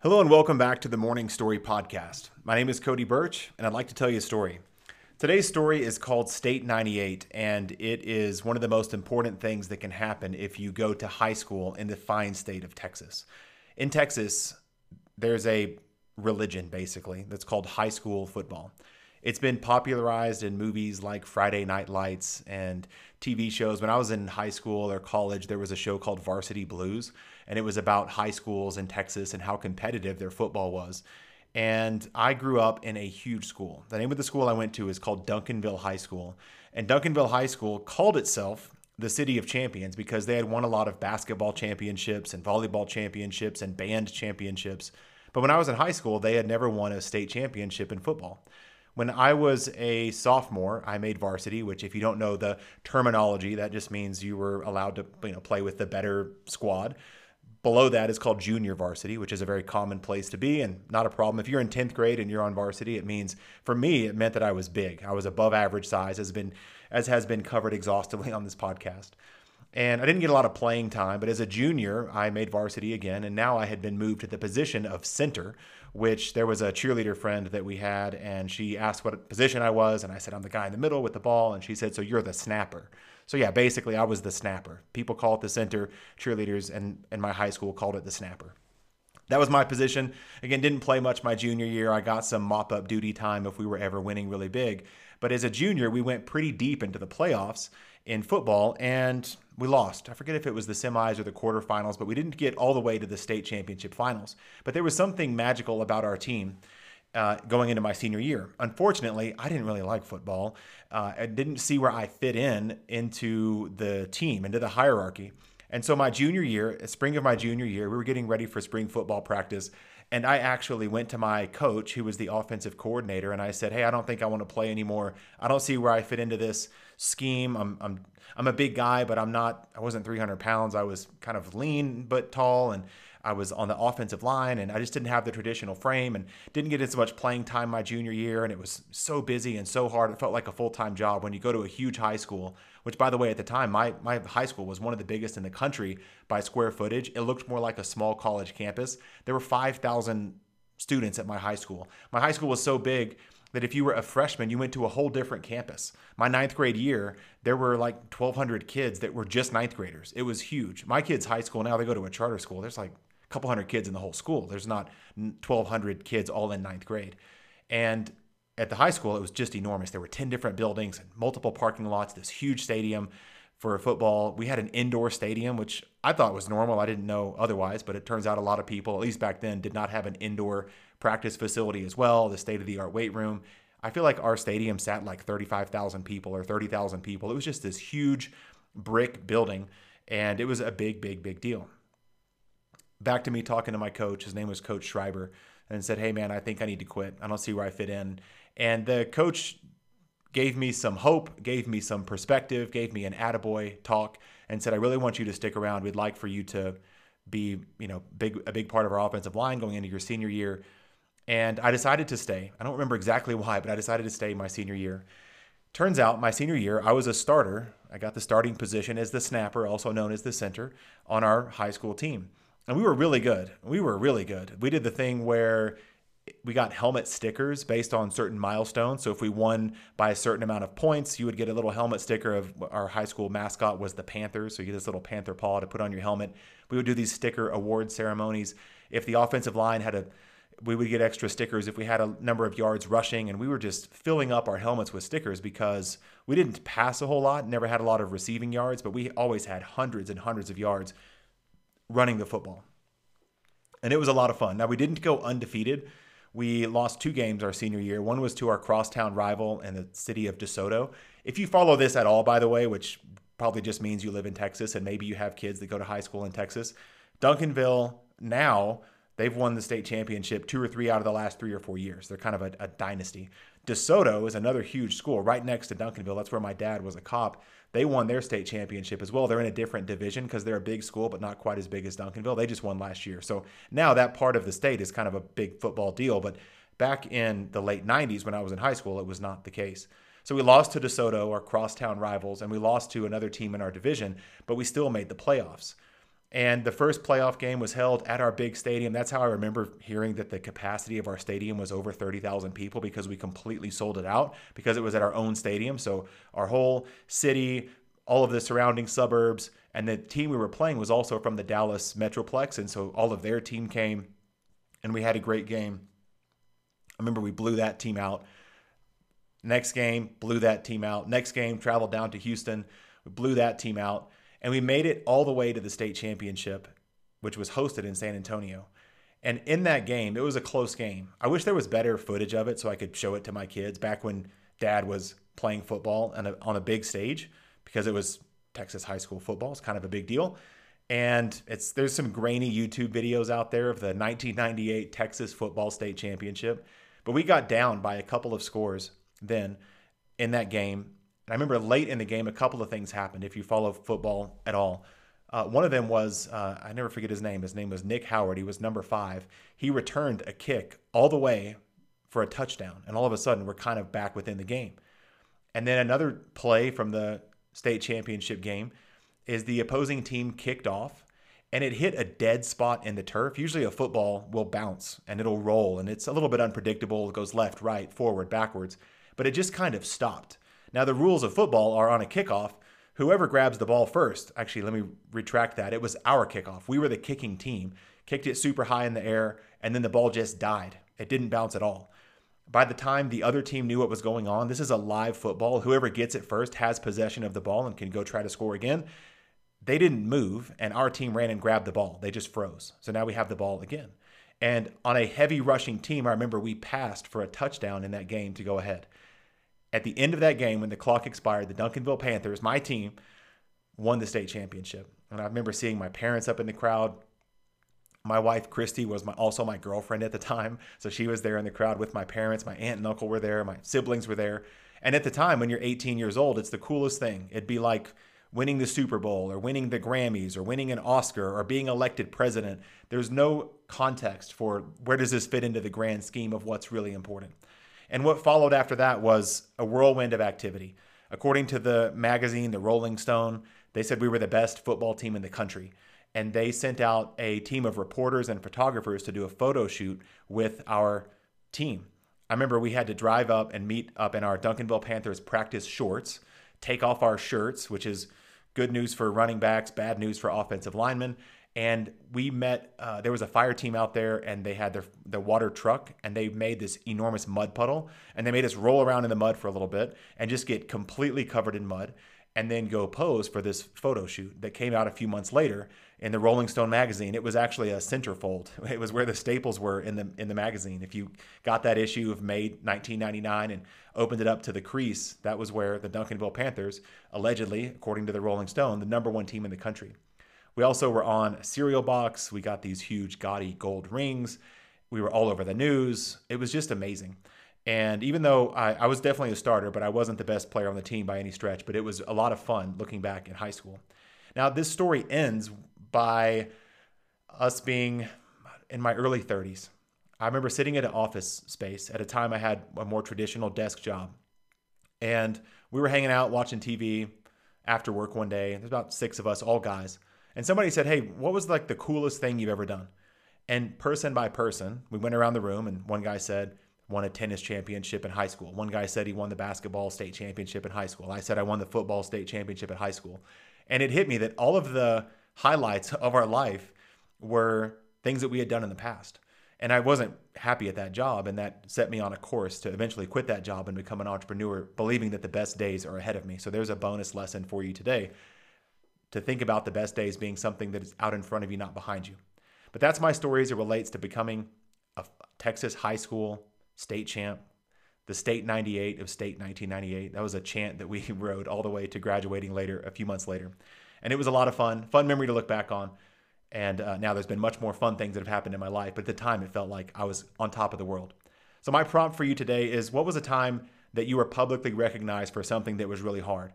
Hello and welcome back to the Morning Story Podcast. My name is Cody Birch, and I'd like to tell you a story. Today's story is called State 98, and it is one of the most important things that can happen if you go to high school in the fine state of Texas. In Texas, there's a religion, basically, that's called high school football. It's been popularized in movies like Friday Night Lights and TV shows. When I was in high school or college, there was a show called Varsity Blues, and it was about high schools in Texas and how competitive their football was. And I grew up in a huge school. The name of the school I went to is called Duncanville High School. And Duncanville High School called itself the City of Champions because they had won a lot of basketball championships and volleyball championships and band championships. But when I was in high school, they had never won a state championship in football. When I was a sophomore, I made varsity, which, if you don't know the terminology, that just means you were allowed to you know play with the better squad. Below that is called junior varsity, which is a very common place to be and not a problem. If you're in 10th grade and you're on varsity, it means for me it meant that I was big. I was above average size, as been as has been covered exhaustively on this podcast. And I didn't get a lot of playing time, but as a junior, I made varsity again, and now I had been moved to the position of center, which there was a cheerleader friend that we had, and she asked what position I was, and I said, I'm the guy in the middle with the ball, and she said, So you're the snapper. So yeah, basically, I was the snapper. People call it the center, cheerleaders, and in my high school called it the snapper. That was my position. Again, didn't play much my junior year. I got some mop up duty time if we were ever winning really big. But as a junior, we went pretty deep into the playoffs in football and we lost. I forget if it was the semis or the quarterfinals, but we didn't get all the way to the state championship finals. But there was something magical about our team. Uh, going into my senior year. Unfortunately, I didn't really like football. Uh, I didn't see where I fit in into the team, into the hierarchy. And so my junior year, spring of my junior year, we were getting ready for spring football practice. And I actually went to my coach, who was the offensive coordinator, and I said, Hey, I don't think I want to play anymore. I don't see where I fit into this scheme. I'm I'm I'm a big guy, but I'm not. I wasn't 300 pounds. I was kind of lean but tall, and I was on the offensive line, and I just didn't have the traditional frame, and didn't get as much playing time my junior year, and it was so busy and so hard. It felt like a full time job when you go to a huge high school. Which, by the way, at the time, my my high school was one of the biggest in the country by square footage. It looked more like a small college campus. There were 5,000 students at my high school. My high school was so big that if you were a freshman, you went to a whole different campus. My ninth grade year, there were like 1,200 kids that were just ninth graders. It was huge. My kids' high school now, they go to a charter school. There's like couple hundred kids in the whole school. There's not 1,200 kids all in ninth grade. And at the high school, it was just enormous. There were 10 different buildings and multiple parking lots, this huge stadium for football. We had an indoor stadium, which I thought was normal. I didn't know otherwise, but it turns out a lot of people, at least back then, did not have an indoor practice facility as well, the state of the art weight room. I feel like our stadium sat like 35,000 people or 30,000 people. It was just this huge brick building, and it was a big, big, big deal. Back to me talking to my coach. His name was Coach Schreiber, and said, Hey, man, I think I need to quit. I don't see where I fit in. And the coach gave me some hope, gave me some perspective, gave me an attaboy talk, and said, I really want you to stick around. We'd like for you to be, you know, big a big part of our offensive line going into your senior year. And I decided to stay. I don't remember exactly why, but I decided to stay my senior year. Turns out, my senior year, I was a starter. I got the starting position as the snapper, also known as the center, on our high school team. And we were really good. We were really good. We did the thing where we got helmet stickers based on certain milestones. So if we won by a certain amount of points, you would get a little helmet sticker of our high school mascot was the Panthers. So you get this little panther paw to put on your helmet. We would do these sticker award ceremonies. If the offensive line had a we would get extra stickers if we had a number of yards rushing, and we were just filling up our helmets with stickers because we didn't pass a whole lot, never had a lot of receiving yards, but we always had hundreds and hundreds of yards running the football. And it was a lot of fun. Now, we didn't go undefeated. We lost two games our senior year. One was to our crosstown rival in the city of DeSoto. If you follow this at all, by the way, which probably just means you live in Texas and maybe you have kids that go to high school in Texas, Duncanville now They've won the state championship two or three out of the last three or four years. They're kind of a, a dynasty. DeSoto is another huge school right next to Duncanville. That's where my dad was a cop. They won their state championship as well. They're in a different division because they're a big school, but not quite as big as Duncanville. They just won last year. So now that part of the state is kind of a big football deal. But back in the late 90s when I was in high school, it was not the case. So we lost to DeSoto, our crosstown rivals, and we lost to another team in our division, but we still made the playoffs. And the first playoff game was held at our big stadium. That's how I remember hearing that the capacity of our stadium was over 30,000 people because we completely sold it out because it was at our own stadium. So our whole city, all of the surrounding suburbs, and the team we were playing was also from the Dallas Metroplex. And so all of their team came and we had a great game. I remember we blew that team out. Next game, blew that team out. Next game, traveled down to Houston. We blew that team out and we made it all the way to the state championship, which was hosted in San Antonio. And in that game, it was a close game. I wish there was better footage of it so I could show it to my kids back when dad was playing football on a, on a big stage because it was Texas high school football. It's kind of a big deal. And it's there's some grainy YouTube videos out there of the 1998 Texas football state championship. But we got down by a couple of scores then in that game and I remember late in the game, a couple of things happened. If you follow football at all, uh, one of them was uh, I never forget his name. His name was Nick Howard. He was number five. He returned a kick all the way for a touchdown, and all of a sudden we're kind of back within the game. And then another play from the state championship game is the opposing team kicked off and it hit a dead spot in the turf. Usually a football will bounce and it'll roll and it's a little bit unpredictable. It goes left, right, forward, backwards, but it just kind of stopped. Now, the rules of football are on a kickoff, whoever grabs the ball first, actually, let me retract that. It was our kickoff. We were the kicking team, kicked it super high in the air, and then the ball just died. It didn't bounce at all. By the time the other team knew what was going on, this is a live football. Whoever gets it first has possession of the ball and can go try to score again. They didn't move, and our team ran and grabbed the ball. They just froze. So now we have the ball again. And on a heavy rushing team, I remember we passed for a touchdown in that game to go ahead at the end of that game, when the clock expired, the Duncanville Panthers, my team, won the state championship. And I remember seeing my parents up in the crowd. My wife, Christy, was my, also my girlfriend at the time. So she was there in the crowd with my parents. My aunt and uncle were there. My siblings were there. And at the time, when you're 18 years old, it's the coolest thing. It'd be like winning the Super Bowl or winning the Grammys or winning an Oscar or being elected president. There's no context for where does this fit into the grand scheme of what's really important. And what followed after that was a whirlwind of activity. According to the magazine, the Rolling Stone, they said we were the best football team in the country. And they sent out a team of reporters and photographers to do a photo shoot with our team. I remember we had to drive up and meet up in our Duncanville Panthers practice shorts, take off our shirts, which is good news for running backs, bad news for offensive linemen, and we met uh, there was a fire team out there and they had their the water truck and they made this enormous mud puddle and they made us roll around in the mud for a little bit and just get completely covered in mud and then go pose for this photo shoot that came out a few months later in the Rolling Stone magazine. It was actually a centerfold. It was where the staples were in the in the magazine. If you got that issue of May 1999 and opened it up to the crease, that was where the Duncanville Panthers, allegedly, according to the Rolling Stone, the number one team in the country. We also were on cereal box. We got these huge, gaudy gold rings. We were all over the news. It was just amazing. And even though I, I, was definitely a starter, but I wasn't the best player on the team by any stretch, but it was a lot of fun looking back in high school. Now, this story ends by us being in my early 30s. I remember sitting at an office space at a time I had a more traditional desk job. And we were hanging out watching TV after work one day. There's about six of us, all guys and somebody said, "Hey, what was like the coolest thing you've ever done?" And person by person, we went around the room, and one guy said, "Won a tennis championship in high school." One guy said he won the basketball state championship in high school. I said I won the football state championship at high school, and it hit me that all of the highlights of our life were things that we had done in the past. And I wasn't happy at that job, and that set me on a course to eventually quit that job and become an entrepreneur, believing that the best days are ahead of me. So there's a bonus lesson for you today to think about the best days being something that is out in front of you, not behind you. But that's my story as it relates to becoming a Texas high school state champ, the state 98 of state 1998. That was a chant that we rode all the way to graduating later, a few months later. And it was a lot of fun, fun memory to look back on. And uh, now there's been much more fun things that have happened in my life. But at the time, it felt like I was on top of the world. So, my prompt for you today is what was a time that you were publicly recognized for something that was really hard?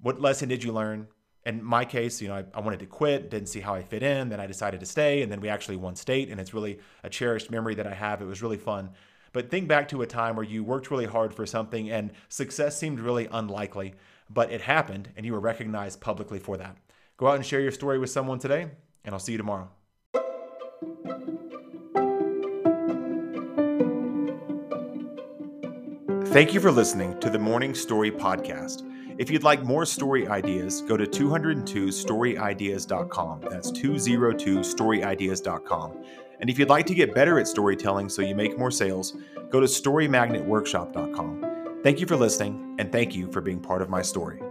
What lesson did you learn? In my case, you know, I, I, wanted to quit, didn't see how I fit in. Then I decided to stay, and then we actually won state, and it's really a cherished memory that I have. It was really fun. But think back to a time where you worked really hard for something and success seemed really unlikely, but it happened, and you were recognized publicly for that. Go out and share your story with someone today. and I'll see you tomorrow. Thank you for listening to the Morning Story Podcast. If you'd like more story ideas, go to 202storyideas.com. That's 202storyideas.com. And if you'd like to get better at storytelling so you make more sales, go to storymagnetworkshop.com. Thank you for listening, and thank you for being part of my story.